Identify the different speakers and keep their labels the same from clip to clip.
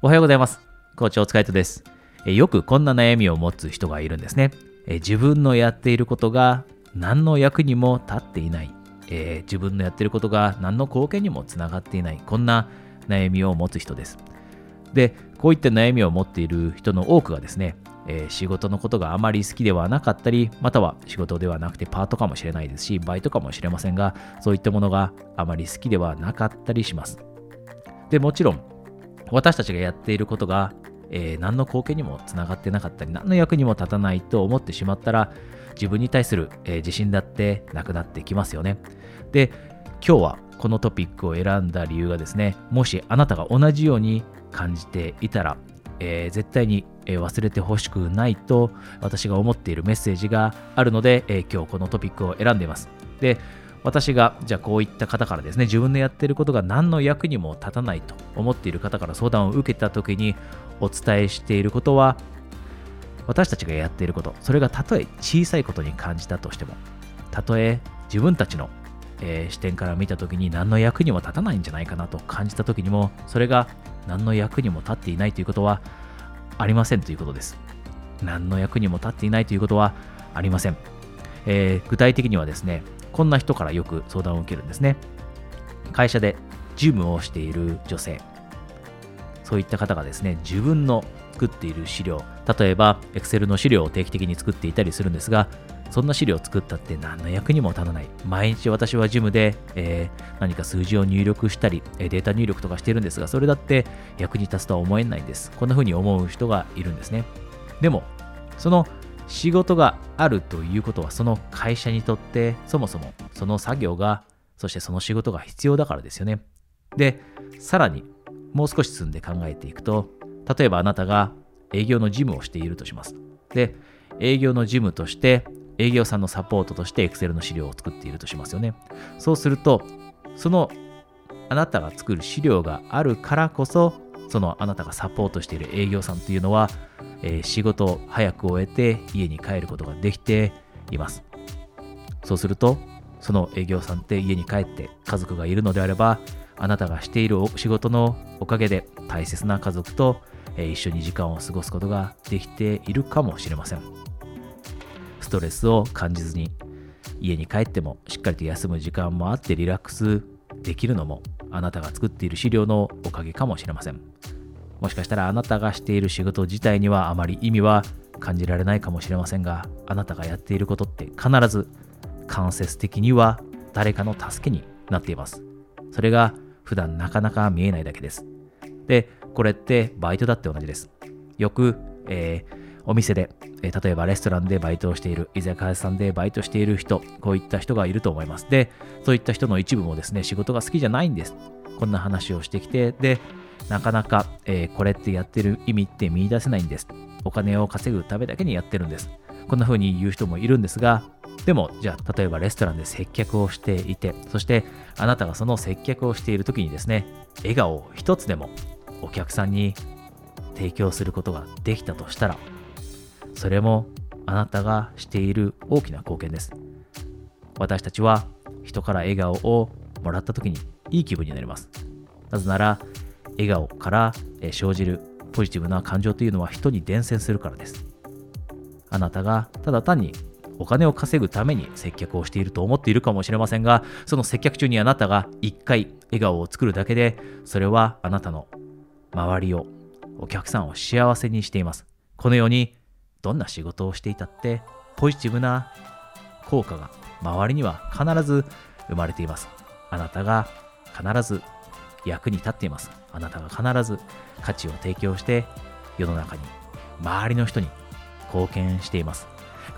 Speaker 1: おはようございます。校長お疲れ様です。よくこんな悩みを持つ人がいるんですね。自分のやっていることが何の役にも立っていない。えー、自分のやっていることが何の貢献にもつながっていない。こんな悩みを持つ人です。で、こういった悩みを持っている人の多くがですね、えー、仕事のことがあまり好きではなかったり、または仕事ではなくてパートかもしれないですし、バイトかもしれませんが、そういったものがあまり好きではなかったりします。で、もちろん、私たちがやっていることが、えー、何の貢献にもつながってなかったり、何の役にも立たないと思ってしまったら、自分に対する、えー、自信だってなくなってきますよね。で、今日はこのトピックを選んだ理由がですね、もしあなたが同じように感じていたら、えー、絶対に忘れてほしくないと私が思っているメッセージがあるので、え今日このトピックを選んでいます。で、私がじゃあこういった方からですね自分のやってることが何の役にも立たないと思っている方から相談を受けた時にお伝えしていることは私たちがやっていること。それがたとえ小さいことに感じたとしてもたとえ自分たちの、えー、視点から見た時に何の役にも立たないんじゃないかなと感じた時にもそれが何の役にも立っていないということはありませんということです。何の役にも立っていないということはありません、えー、具体的にはですねこんな人からよく相談を受けるんですね。会社で事務をしている女性。そういった方がですね、自分の作っている資料、例えば Excel の資料を定期的に作っていたりするんですが、そんな資料を作ったって何の役にも立たない。毎日私はジムで、えー、何か数字を入力したり、データ入力とかしてるんですが、それだって役に立つとは思えないんです。こんな風に思う人がいるんですね。でも、その仕事があるということはその会社にとってそもそもその作業がそしてその仕事が必要だからですよね。で、さらにもう少し進んで考えていくと例えばあなたが営業の事務をしているとします。で、営業の事務として営業さんのサポートとして Excel の資料を作っているとしますよね。そうするとそのあなたが作る資料があるからこそそのあなたがサポートしている営業さんというのはえー、仕事を早く終えて家に帰ることができています。そうすると、その営業さんって家に帰って家族がいるのであれば、あなたがしている仕事のおかげで大切な家族と、えー、一緒に時間を過ごすことができているかもしれません。ストレスを感じずに家に帰ってもしっかりと休む時間もあってリラックスできるのもあなたが作っている資料のおかげかもしれません。もしかしたらあなたがしている仕事自体にはあまり意味は感じられないかもしれませんが、あなたがやっていることって必ず間接的には誰かの助けになっています。それが普段なかなか見えないだけです。で、これってバイトだって同じです。よく、えー、お店で、え、例えばレストランでバイトをしている、居酒屋さんでバイトしている人、こういった人がいると思います。で、そういった人の一部もですね、仕事が好きじゃないんです。こんな話をしてきて、で、なかなか、えー、これってやってる意味って見出せないんです。お金を稼ぐためだけにやってるんです。こんな風に言う人もいるんですが、でも、じゃあ、例えばレストランで接客をしていて、そしてあなたがその接客をしている時にですね、笑顔を一つでもお客さんに提供することができたとしたら、それもあなたがしている大きな貢献です。私たちは人から笑顔をもらった時にいい気分になります。なぜなら、笑顔から生じるポジティブな感情というのは人に伝染するからです。あなたがただ単にお金を稼ぐために接客をしていると思っているかもしれませんが、その接客中にあなたが一回笑顔を作るだけで、それはあなたの周りを、お客さんを幸せにしています。このように、どんな仕事をしていたって、ポジティブな効果が周りには必ず生まれています。あなたが必ず役に立っています。あなたが必ず価値を提供して世の中に、周りの人に貢献しています。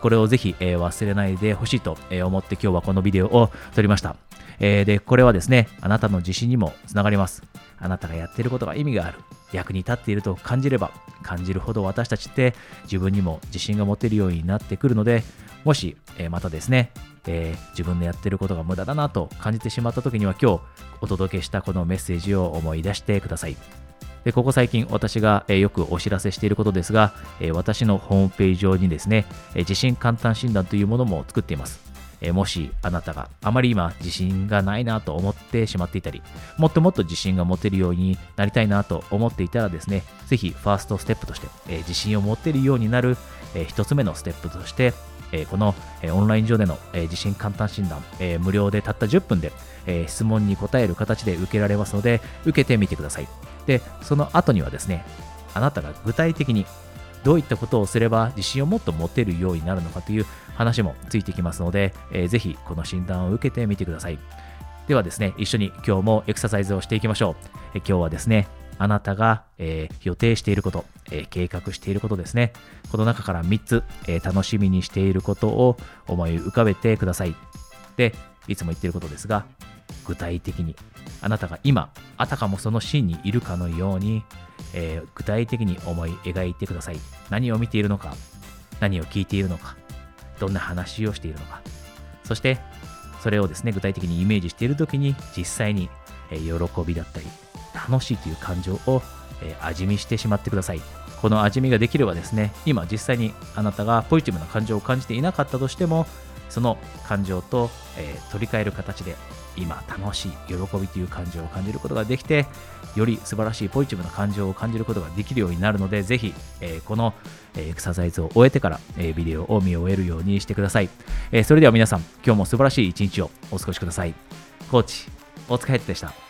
Speaker 1: これをぜひ、えー、忘れないでほしいと、え、思って今日はこのビデオを撮りました。えー、で、これはですね、あなたの自信にもつながります。あなたがやってることが意味がある。役に立っていると感じれば、感じるほど私たちって自分にも自信が持てるようになってくるので、もし、えまたですね、えー、自分のやってることが無駄だなと感じてしまった時には今日お届けしたこのメッセージを思い出してください。でここ最近私が、よくお知らせしていることですが、私のホームページ上にですね、え自信簡単診断というものも作っています。もしあなたがあまり今自信がないなと思ってしまっていたり、もっともっと自信が持てるようになりたいなと思っていたらですね、ぜひファーストステップとして、自信を持てるようになる、え1つ目のステップとして、この、オンライン上での、え自信簡単診断、無料でたった10分で、質問に答える形で受けられますので、受けてみてください。で、その後にはですね、あなたが具体的にどういったことをすれば自信をもっと持てるようになるのかという話もついてきますので、えー、ぜひこの診断を受けてみてください。ではですね、一緒に今日もエクササイズをしていきましょう。え今日はですね、あなたが、えー、予定していること、えー、計画していることですね。この中から3つ、えー、楽しみにしていることを思い浮かべてください。で、いつも言っていることですが、具体的に、あなたが今、あたかもそのシーンにいるかのように、え具体的に思い描いてください。何を見ているのか、何を聞いているのか、どんな話をしているのか。そして、それをですね、具体的にイメージしているときに、実際に、え喜びだったり、楽しいという感情を、え味見してしまってください。この味見ができればですね、今実際にあなたがポジティブな感情を感じていなかったとしても、その感情と、えー、取り替える形で今楽しい喜びという感情を感じることができてより素晴らしいポジティブな感情を感じることができるようになるのでぜひ、えー、この、え、エクササイズを終えてから、えー、ビデオを見終えるようにしてください、えそれでは皆さん今日も素晴らしい一日をお過ごしください。コーチお疲れ様でした。